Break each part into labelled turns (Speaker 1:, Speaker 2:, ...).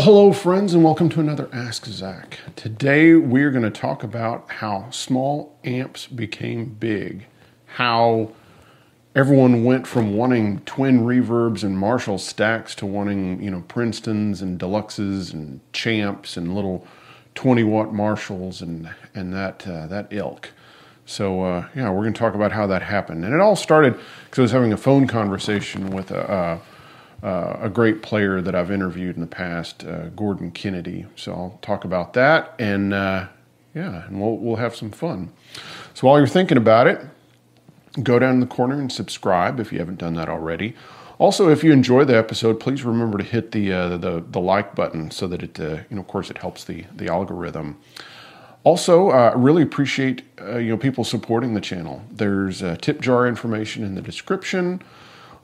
Speaker 1: Well, hello, friends, and welcome to another Ask Zac. Today, we're going to talk about how small amps became big, how everyone went from wanting twin reverbs and Marshall stacks to wanting, you know, Princetons and Deluxes and Champs and little 20 watt Marshalls and and that uh, that ilk. So uh, yeah, we're going to talk about how that happened, and it all started because I was having a phone conversation with a. Uh, uh, a great player that I've interviewed in the past, uh, Gordon Kennedy. So I'll talk about that, and uh, yeah, and we'll we'll have some fun. So while you're thinking about it, go down in the corner and subscribe if you haven't done that already. Also, if you enjoy the episode, please remember to hit the uh, the, the like button so that it uh, you know of course it helps the the algorithm. Also, uh, I really appreciate you know people supporting the channel. There's tip jar information in the description.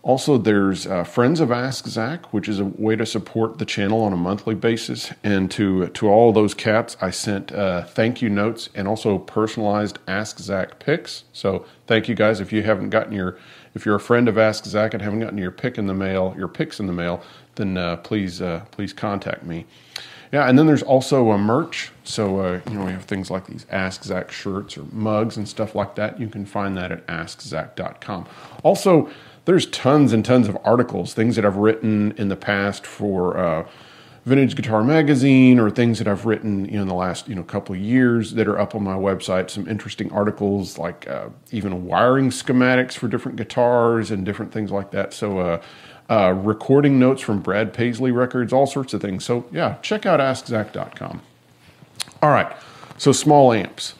Speaker 1: Also, there's uh, Friends of Ask Zac, which is a way to support the channel on a monthly basis. And to to all those cats, I sent uh, thank you notes and also personalized Ask Zac picks. So thank you guys. If you haven't gotten your, if you're a friend of Ask Zac and haven't gotten your pick in the mail, your picks in the mail, then uh, please uh, please contact me. Yeah, and then there's also a merch. So uh, you know we have things like these Ask Zac shirts or mugs and stuff like that. You can find that at askzac.com. Also there's tons and tons of articles, things that I've written in the past for uh, Vintage Guitar Magazine, or things that I've written you know, in the last you know couple of years that are up on my website. Some interesting articles, like uh, even wiring schematics for different guitars and different things like that. So. Uh, uh, recording notes from Brad Paisley records, all sorts of things. So, yeah, check out AskZac.com. All right, so small amps.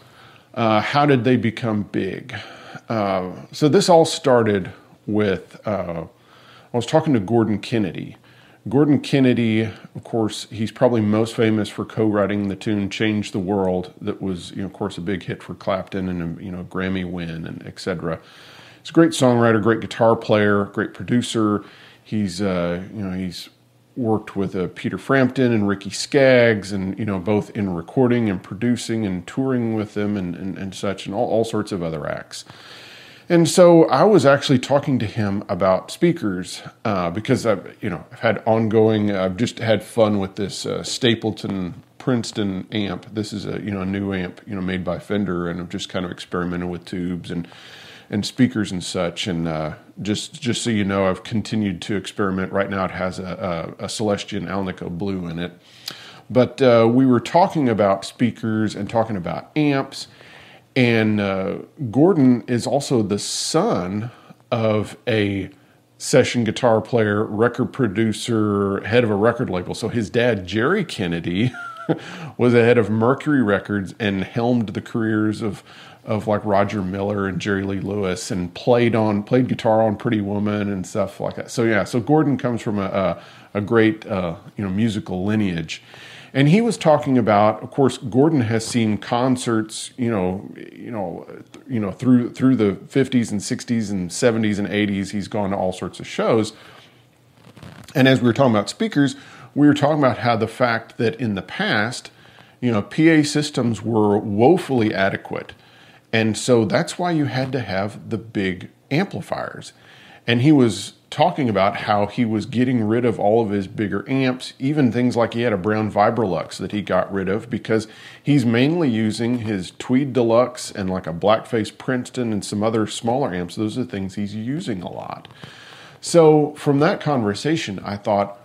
Speaker 1: Uh, how did they become big? Uh, so, this all started with, uh, I was talking to Gordon Kennedy. Gordon Kennedy, of course, he's probably most famous for co-writing the tune "Change the World," that was, you know, of course, a big hit for Clapton and a, you know Grammy win and etc. He's a great songwriter, great guitar player, great producer. He's, uh, you know, he's worked with uh, Peter Frampton and Ricky Skaggs, and you know, both in recording and producing and touring with them and and, and such, and all, all sorts of other acts. And so I was actually talking to him about speakers uh, because I've you know I've had ongoing I've just had fun with this uh, Stapleton Princeton amp. This is a you know a new amp you know made by Fender, and I've just kind of experimented with tubes and and speakers and such. And uh, just just so you know, I've continued to experiment. Right now, it has a, a, a Celestion Alnico Blue in it. But uh, we were talking about speakers and talking about amps and uh, Gordon is also the son of a session guitar player, record producer, head of a record label. So his dad, Jerry Kennedy, was the head of Mercury Records and helmed the careers of of like Roger Miller and Jerry Lee Lewis and played on played guitar on Pretty Woman and stuff like that. So yeah, so Gordon comes from a a, a great uh, you know musical lineage. And he was talking about, of course, Gordon has seen concerts, you know, you know, you know, through through the 50s and 60s and 70s and 80s. He's gone to all sorts of shows. And as we were talking about speakers, we were talking about how the fact that in the past, you know, PA systems were woefully adequate. And so that's why you had to have the big amplifiers. And he was talking about how he was getting rid of all of his bigger amps, even things like he had a Brown Vibrolux that he got rid of because he's mainly using his Tweed Deluxe and like a Blackface Princeton and some other smaller amps. Those are things he's using a lot. So from that conversation, I thought,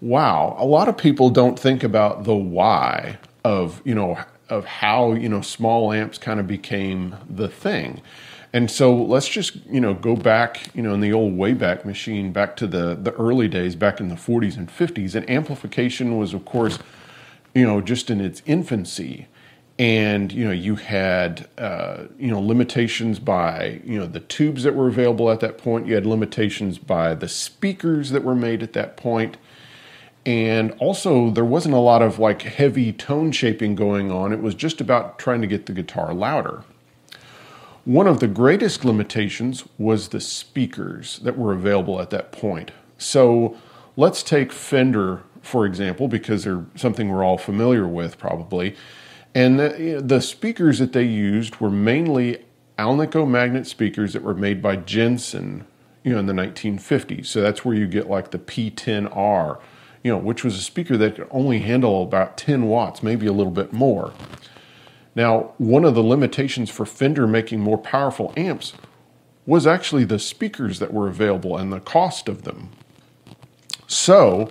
Speaker 1: wow, a lot of people don't think about the why of, you know, of how, you know, small amps kind of became the thing. And so let's just, you know, go back, you know, in the old Wayback Machine, back to the, the early days, back in the 40s and 50s. And amplification was, of course, you know, just in its infancy. And, you know, you had, uh, you know, limitations by, you know, the tubes that were available at that point. You had limitations by the speakers that were made at that point. And also, there wasn't a lot of like heavy tone shaping going on. It was just about trying to get the guitar louder. One of the greatest limitations was the speakers that were available at that point. So let's take Fender, for example, because they're something we're all familiar with probably. And the, the speakers that they used were mainly Alnico magnet speakers that were made by Jensen, you know, in the 1950s. So that's where you get like the P10R, you know, which was a speaker that could only handle about 10 watts, maybe a little bit more. Now, one of the limitations for Fender making more powerful amps was actually the speakers that were available and the cost of them. So,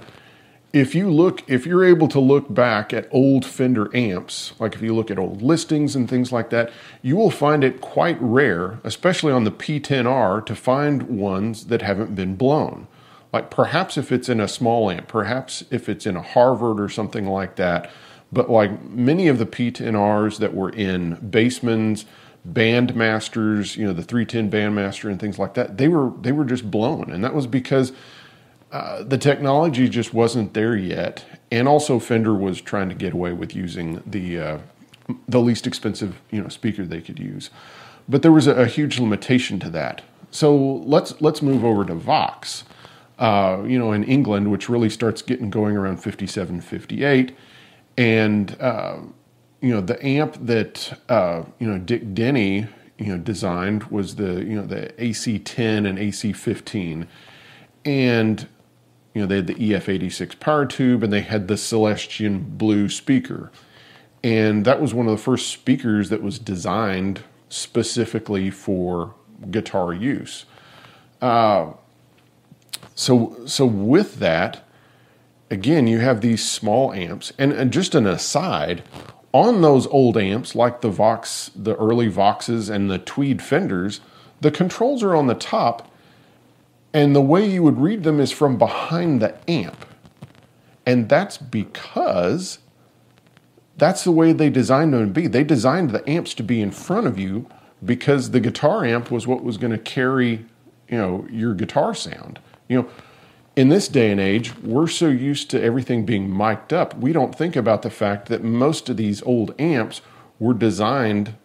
Speaker 1: if you look, if you're able to look back at old Fender amps, like if you look at old listings and things like that, you will find it quite rare, especially on the P10R, to find ones that haven't been blown. Like perhaps if it's in a small amp, perhaps if it's in a Harvard or something like that, but like many of the P10Rs that were in Bassmans, Bandmasters, you know, the 310 Bandmaster and things like that, they were they were just blown, and that was because uh, the technology just wasn't there yet, and also Fender was trying to get away with using the uh, the least expensive you know speaker they could use, but there was a, a huge limitation to that. So let's let's move over to Vox. Uh, you know, in England, which really starts getting going around 57, 58 and uh, you know the amp that uh, you know Dick Denney you know designed was the you know the AC10 and AC15, and you know they had the EF86 power tube and they had the Celestion Blue speaker, and that was one of the first speakers that was designed specifically for guitar use. Uh, so so with that again, you have these small amps. And, just an aside, on those old amps, like the Vox, the early Voxes and the Tweed Fenders, the controls are on the top, and the way you would read them is from behind the amp. And that's because that's the way they designed them to be. They designed the amps to be in front of you because the guitar amp was what was going to carry, you know, your guitar sound. You know, in this day and age, we're so used to everything being mic'd up, we don't think about the fact that most of these old amps were designed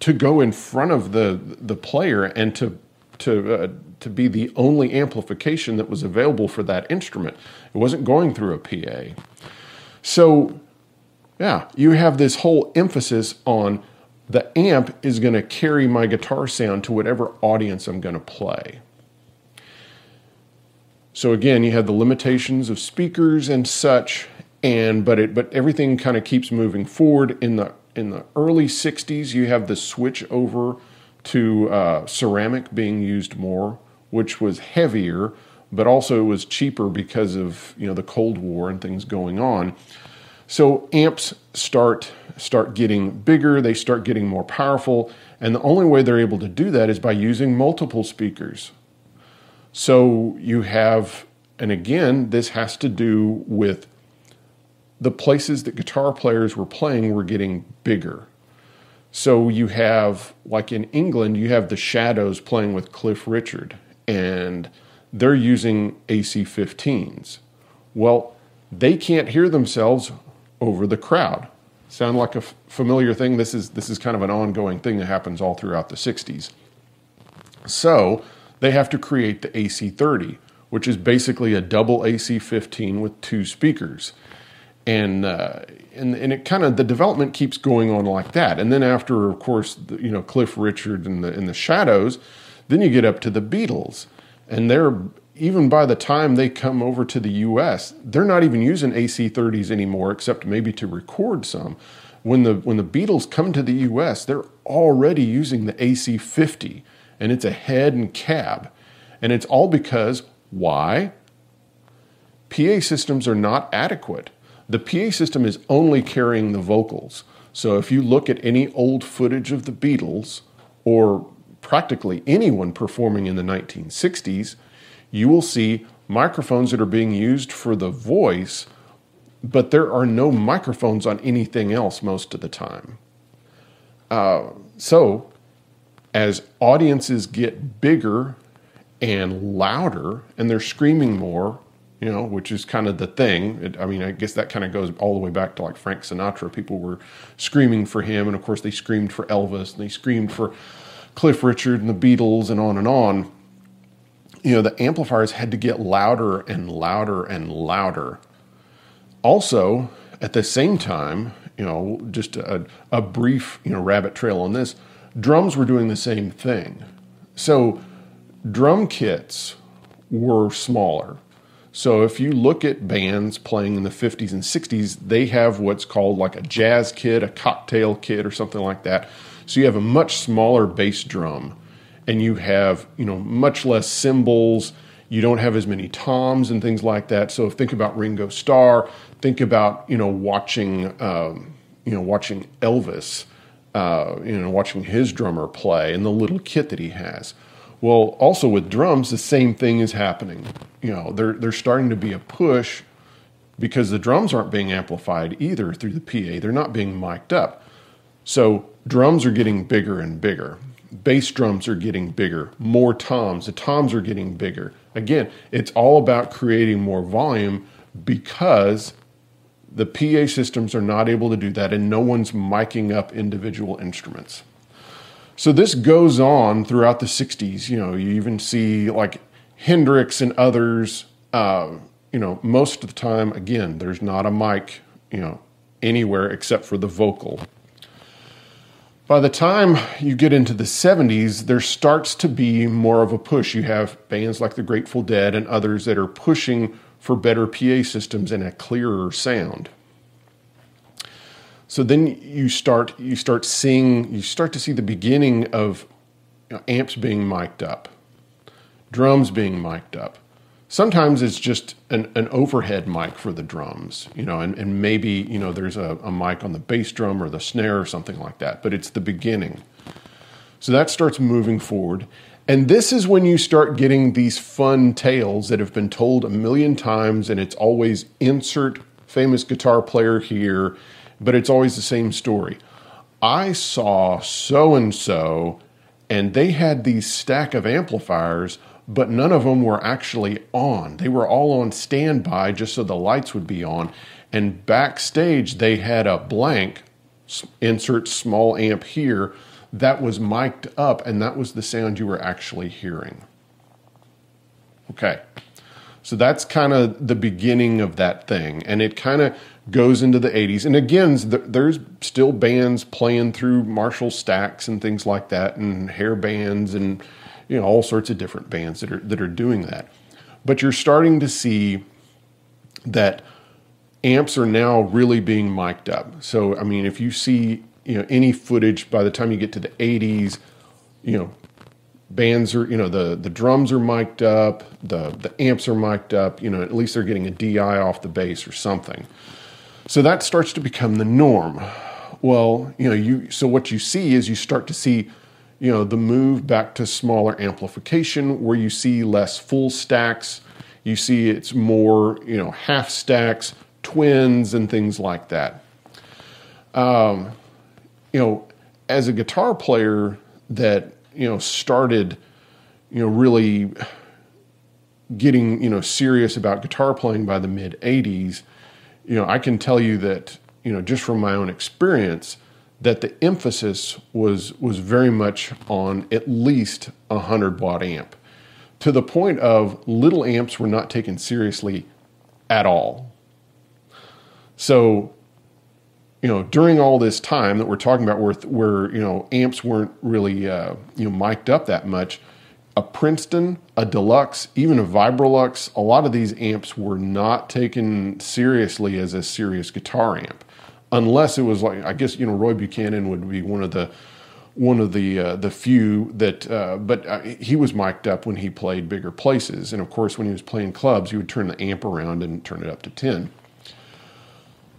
Speaker 1: to go in front of the the player and to to uh, to be the only amplification that was available for that instrument. It wasn't going through a PA. So, yeah, you have this whole emphasis on the amp is going to carry my guitar sound to whatever audience I'm going to play. So again, you have the limitations of speakers and such, and but it but everything kind of keeps moving forward. In the in the early '60s, you have the switch over to uh, ceramic being used more, which was heavier, but also was cheaper because of you know the Cold War and things going on. So amps start start getting bigger, they start getting more powerful, and the only way they're able to do that is by using multiple speakers. So you have, and again, this has to do with the places that guitar players were playing were getting bigger. So you have, like in England, you have the Shadows playing with Cliff Richard, and they're using AC 15s. Well, they can't hear themselves over the crowd. Sound like a f- familiar thing? This is this is kind of an ongoing thing that happens all throughout the 60s. So they have to create the AC30, which is basically a double AC15 with two speakers and uh, and and it kind of the development keeps going on like that. And then after, of course, the, you know Cliff Richard and the in the Shadows, then you get up to the Beatles, and they're even by the time they come over to the U.S., they're not even using AC30s anymore, except maybe to record some. When the when the Beatles come to the U.S., they're already using the AC50, and it's a head and cab, and it's all because why? PA systems are not adequate the PA system is only carrying the vocals. So if you look at any old footage of the Beatles or practically anyone performing in the 1960s, you will see microphones that are being used for the voice, but there are no microphones on anything else most of the time. Uh, so, as audiences get bigger and louder and they're screaming more you know, which is kind of the thing. It, I mean, I guess that kind of goes all the way back to like Frank Sinatra. People were screaming for him, and of course, they screamed for Elvis, and they screamed for Cliff Richard and the Beatles, and on and on. You know, the amplifiers had to get louder and louder and louder. Also, at the same time, you know, just a, a brief, you know, rabbit trail on this, drums were doing the same thing. So, drum kits were smaller so if you look at bands playing in the 50s and 60s, they have what's called like a jazz kit, a cocktail kit, or something like that. So you have a much smaller bass drum, and you have you know much less cymbals. You don't have as many toms and things like that. So think about Ringo Starr. Think about you know watching um, you know watching Elvis. Uh, you know watching his drummer play and the little kit that he has. Well, also with drums, the same thing is happening. You know, there there's starting to be a push because the drums aren't being amplified either through the PA. They're not being mic'd up. So drums are getting bigger and bigger. Bass drums are getting bigger. More toms. The toms are getting bigger. Again, it's all about creating more volume because the PA systems are not able to do that and no one's miking up individual instruments. So this goes on throughout the 60s. You know, you even see like Hendrix and others. Uh, you know, most of the time, again, there's not a mic, you know, anywhere except for the vocal. By the time you get into the 70s, there starts to be more of a push. You have bands like the Grateful Dead and others that are pushing for better PA systems and a clearer sound. So then you start you start seeing you start to see the beginning of you know, amps being mic'd up, drums being mic'd up. Sometimes it's just an, an overhead mic for the drums, you know, and, and maybe you know there's a, a mic on the bass drum or the snare or something like that. But it's the beginning. So that starts moving forward. And this is when you start getting these fun tales that have been told a million times, and it's always insert famous guitar player here but it's always the same story. I saw so and so, and they had these stack of amplifiers, but none of them were actually on. They were all on standby just so the lights would be on. And backstage, they had a blank insert small amp here that was mic'd up, and that was the sound you were actually hearing. Okay. So that's kind of the beginning of that thing. And it kind of goes into the 80s. And again, there's still bands playing through Marshall stacks and things like that, and hair bands, and you know all sorts of different bands that are that are doing that. But you're starting to see that amps are now really being mic'd up. So I mean, if you see you know any footage by the time you get to the 80s, you know bands are you know the the drums are mic'd up, the the amps are mic'd up. You know at least they're getting a DI off the bass or something. So that starts to become the norm. Well, you know, you so what you see is you start to see, you know, the move back to smaller amplification where you see less full stacks. You see it's more, you know, half stacks, twins, and things like that. Um, you know, as a guitar player that you know started, you know, really getting you know serious about guitar playing by the mid '80s, you know, I can tell you that you know just from my own experience that the emphasis was was very much on at least a hundred watt amp, to the point of little amps were not taken seriously at all. So you know, during all this time that we're talking about, where where you know amps weren't really uh, you know mic'd up that much, a Princeton, a Deluxe, even a Vibrolux, a lot of these amps were not taken seriously as a serious guitar amp, unless it was like I guess you know Roy Buchanan would be one of the one of the uh, the few that, uh, but uh, he was mic'd up when he played bigger places, and of course when he was playing clubs, he would turn the amp around and turn it up to ten.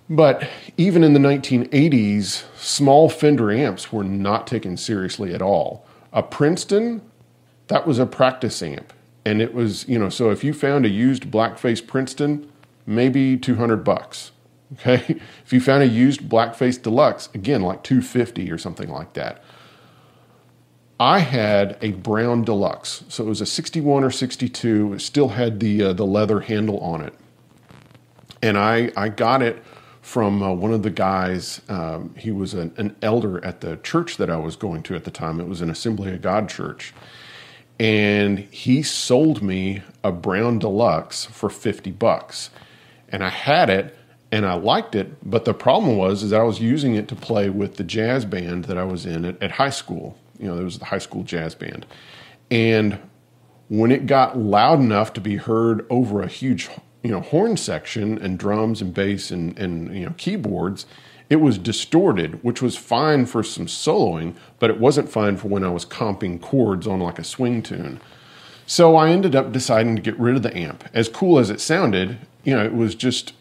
Speaker 1: But even in the 1980s, small Fender amps were not taken seriously at all. A Princeton, that was a practice amp. And it was, you know, so if you found a used blackface Princeton, maybe 200 bucks. Okay. If you found a used blackface deluxe, again, like 250 or something like that. I had a brown deluxe. So it was a 61 or 62. It still had the, uh, the leather handle on it. And I, I got it from uh, one of the guys. Um, he was an, an, elder at the church that I was going to at the time. It was an Assembly of God church. And he sold me a Brown Deluxe for 50 bucks. And I had it and I liked it, but the problem was is I was using it to play with the jazz band that I was in at, at high school. You know, there was the high school jazz band. And when it got loud enough to be heard over a huge you know horn section and drums and bass and and you know keyboards it was distorted which was fine for some soloing but it wasn't fine for when i was comping chords on like a swing tune so i ended up deciding to get rid of the amp as cool as it sounded you know it was just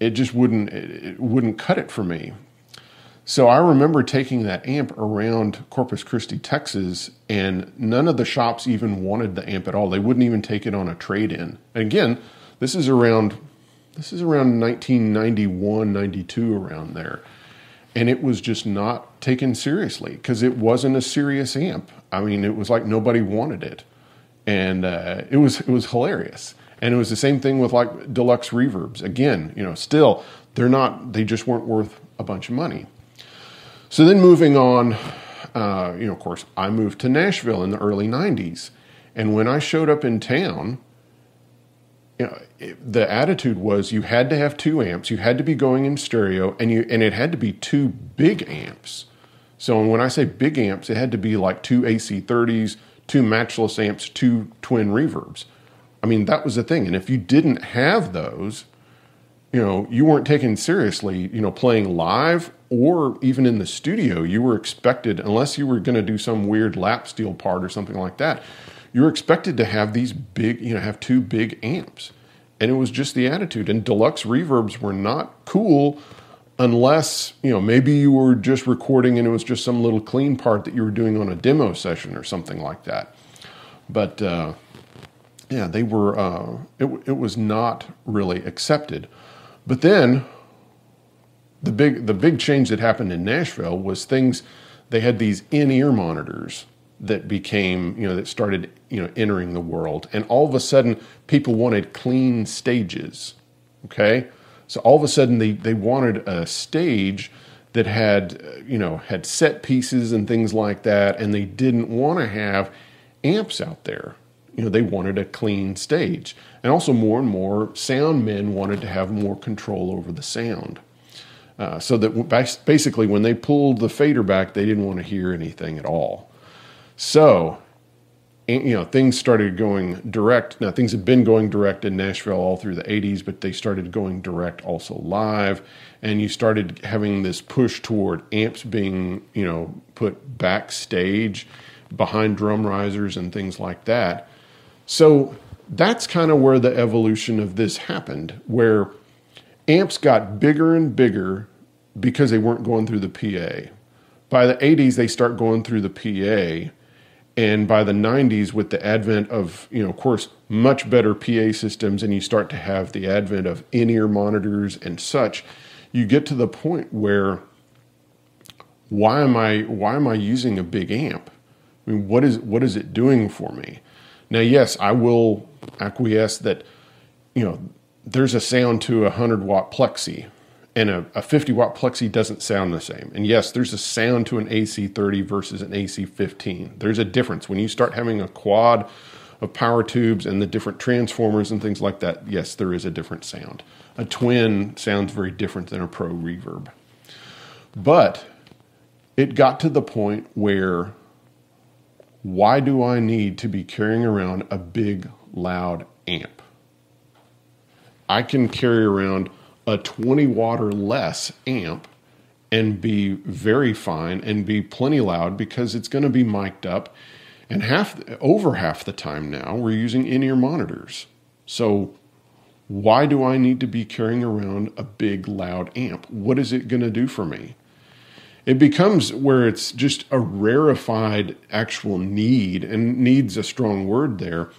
Speaker 1: it just wouldn't it wouldn't cut it for me so I remember taking that amp around Corpus Christi, Texas, and none of the shops even wanted the amp at all. They wouldn't even take it on a trade in. Again, this is around this is around 1991, 92 around there. And it was just not taken seriously because it wasn't a serious amp. I mean, it was like nobody wanted it. And uh, it was it was hilarious. And it was the same thing with like deluxe reverbs. Again, you know, still they're not they just weren't worth a bunch of money. So then moving on, uh, you know, of course, I moved to Nashville in the early 90s. And when I showed up in town, you know, it, the attitude was you had to have two amps, you had to be going in stereo, and you and it had to be two big amps. So when I say big amps, it had to be like two AC30s, two matchless amps, two twin reverbs. I mean, that was the thing. And if you didn't have those, you know, you weren't taken seriously, you know, playing live or even in the studio. You were expected, unless you were going to do some weird lap steel part or something like that, you're expected to have these big, you know, have two big amps. And it was just the attitude. And deluxe reverbs were not cool unless, you know, maybe you were just recording and it was just some little clean part that you were doing on a demo session or something like that. But uh, yeah, they were, uh, it, it was not really accepted. But then the big, the big change that happened in Nashville was things, they had these in ear monitors that became, you know, that started, you know, entering the world. And all of a sudden, people wanted clean stages. Okay. So all of a sudden, they, they wanted a stage that had, you know, had set pieces and things like that. And they didn't want to have amps out there. You know, they wanted a clean stage. And also, more and more sound men wanted to have more control over the sound. Uh, so that basically, when they pulled the fader back, they didn't want to hear anything at all. So, you know, things started going direct. Now, things had been going direct in Nashville all through the 80s, but they started going direct also live. And you started having this push toward amps being, you know, put backstage behind drum risers and things like that. So, that's kind of where the evolution of this happened, where amps got bigger and bigger because they weren't going through the PA. By the 80s, they start going through the PA. And by the 90s, with the advent of, you know, of course, much better PA systems, and you start to have the advent of in ear monitors and such, you get to the point where why am I why am I using a big amp? I mean, what is what is it doing for me? Now, yes, I will acquiesce that you know there's a sound to a hundred watt plexi, and a, a 50 watt plexi doesn't sound the same. And yes, there's a sound to an AC30 versus an AC15. There's a difference when you start having a quad of power tubes and the different transformers and things like that. Yes, there is a different sound. A twin sounds very different than a pro reverb, but it got to the point where why do I need to be carrying around a big, loud amp? I can carry around a 20 watt or less amp and be very fine and be plenty loud because it's going to be mic'd up. And half over half the time now, we're using in ear monitors. So, why do I need to be carrying around a big, loud amp? What is it going to do for me? it becomes where it's just a rarefied actual need, and needs a strong word there.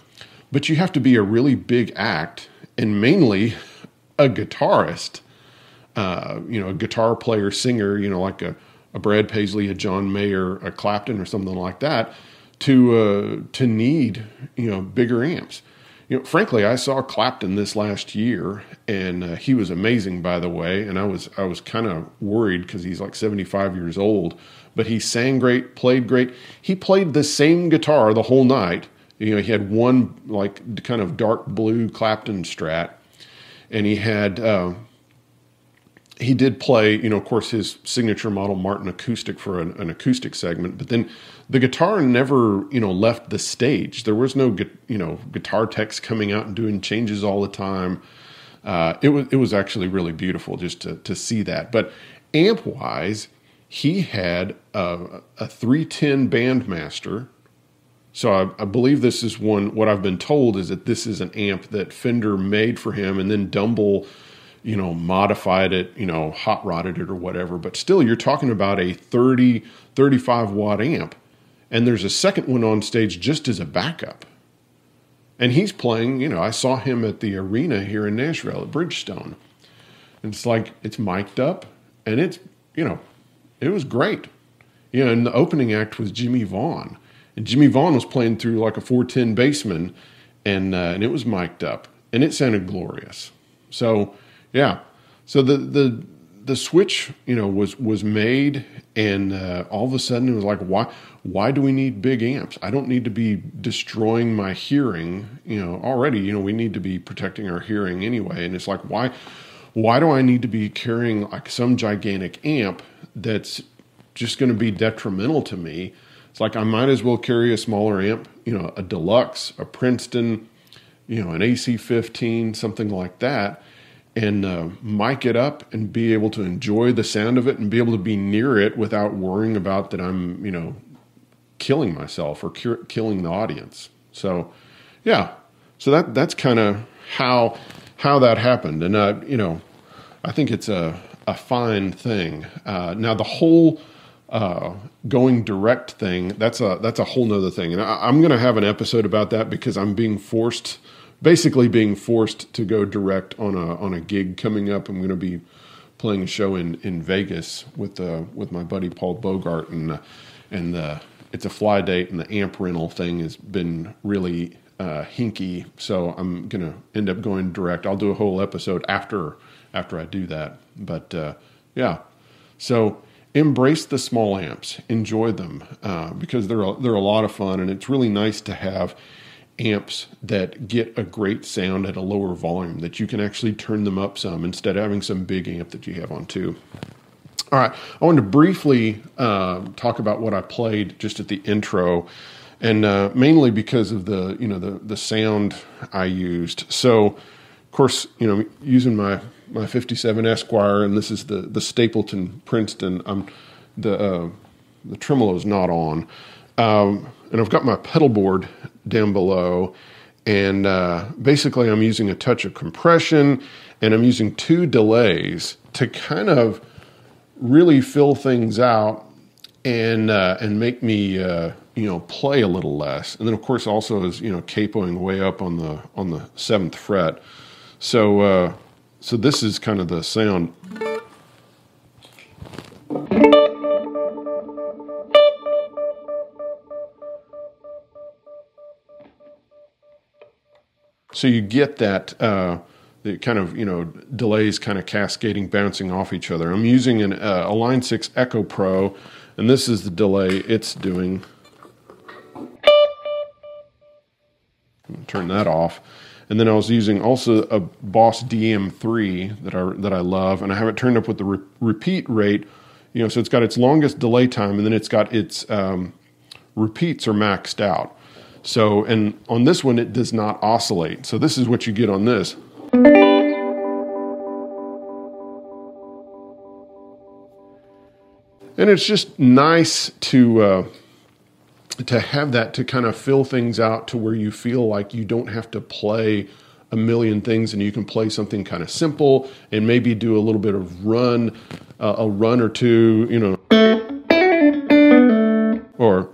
Speaker 1: But you have to be a really big act, and mainly a guitarist, uh, you know, a guitar player, singer, you know, like a, a Brad Paisley, a John Mayer, a Clapton, or something like that, to uh, to need you know bigger amps you know, frankly, I saw Clapton this last year, and uh, he was amazing, by the way. And I was I was kind of worried because he's like 75 years old, but he sang great, played great. He played the same guitar the whole night. You know, he had one like kind of dark blue Clapton Strat, and he had. Uh, he did play, you know, of course, his signature model Martin acoustic for an, an acoustic segment, but then the guitar never you know left the stage. There was no you know guitar techs coming out and doing changes all the time. Uh, it was it was actually really beautiful just to to see that. But amp wise he had a, a 310 bandmaster so I, I, believe this is one what i've been told is that this is an amp that fender made for him and then dumble you know modified it you know hot rodded it or whatever but still you're talking about a 30 35 watt amp and there's a second one on stage just as a backup. And he's playing, you know, I saw him at the arena here in Nashville at Bridgestone. And it's like, it's mic'd up and it's, you know, it was great. You know, and the opening act was Jimmie Vaughan. And Jimmie Vaughan was playing through like a 410 bassman and, uh, and it was mic'd up and it sounded glorious. So, yeah. So the, the, the switch, you know, was was made, and uh, all of a sudden it was like, why why do we need big amps? I don't need to be destroying my hearing. You know, already, you know, we need to be protecting our hearing anyway, and it's like, why why do I need to be carrying like some gigantic amp that's just going to be detrimental to me? It's like I might as well carry a smaller amp, you know, a deluxe, a Princeton, you know, an AC15, something like that and uh, mic it up and be able to enjoy the sound of it and be able to be near it without worrying about that I'm, you know, killing myself or cu- killing the audience. So, yeah, so that that's kind of how how that happened, and uh, you know, I think it's a a fine thing. Uh, now the whole uh, going direct thing that's a that's a whole nother thing, and I, I'm going to have an episode about that because I'm being forced basically being forced to go direct on a on a gig coming up. I'm going to be playing a show in, in Vegas with uh, with my buddy Paul Bogart and uh, and the it's a fly date and the amp rental thing has been really uh, hinky. So I'm gonna end up going direct. I'll do a whole episode after after I do that. But uh, yeah, so embrace the small amps, enjoy them uh, because they're a, they're a lot of fun, and it's really nice to have amps that get a great sound at a lower volume that you can actually turn them up some instead of having some big amp that you have on too. All right, I want to briefly uh, talk about what I played just at the intro, and uh, mainly because of the you know the the sound I used. So, of course, you know using my my 57 Esquire, and this is the the Stapleton Princeton. I'm the uh, the tremolo is not on. Um, and I've got my pedal board down below. And uh, basically, I'm using a touch of compression and I'm using two delays to kind of really fill things out and uh, and make me uh, you know play a little less. And then of course also is you know capoing way up on the on the seventh fret. So uh, so this is kind of the sound. So you get that uh, the kind of you know delays kind of cascading, bouncing off each other. I'm using an, uh, a Line Six Echo Pro, and this is the delay it's doing. Turn that off, and then I was using also a Boss DM3 that I that I love, and I have it turned up with the re- repeat rate. You know, so it's got its longest delay time, and then it's got its um, repeats are maxed out. So, and on this one, it does not oscillate. So this is what you get on this. And it's just nice to uh, to have that to kind of fill things out to where you feel like you don't have to play a million things and you can play something kind of simple and maybe do a little bit of run, uh, a run or two, you know, or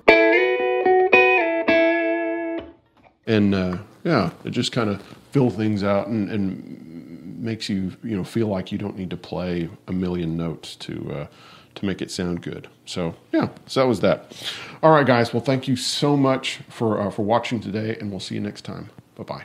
Speaker 1: and uh, yeah, it just kind of fill things out and, and, makes you you know feel like you don't need to play a million notes to uh, to make it sound good. So yeah, so that was that. All right, guys. Well, thank you so much for uh, for watching today, and we'll see you next time. Bye bye.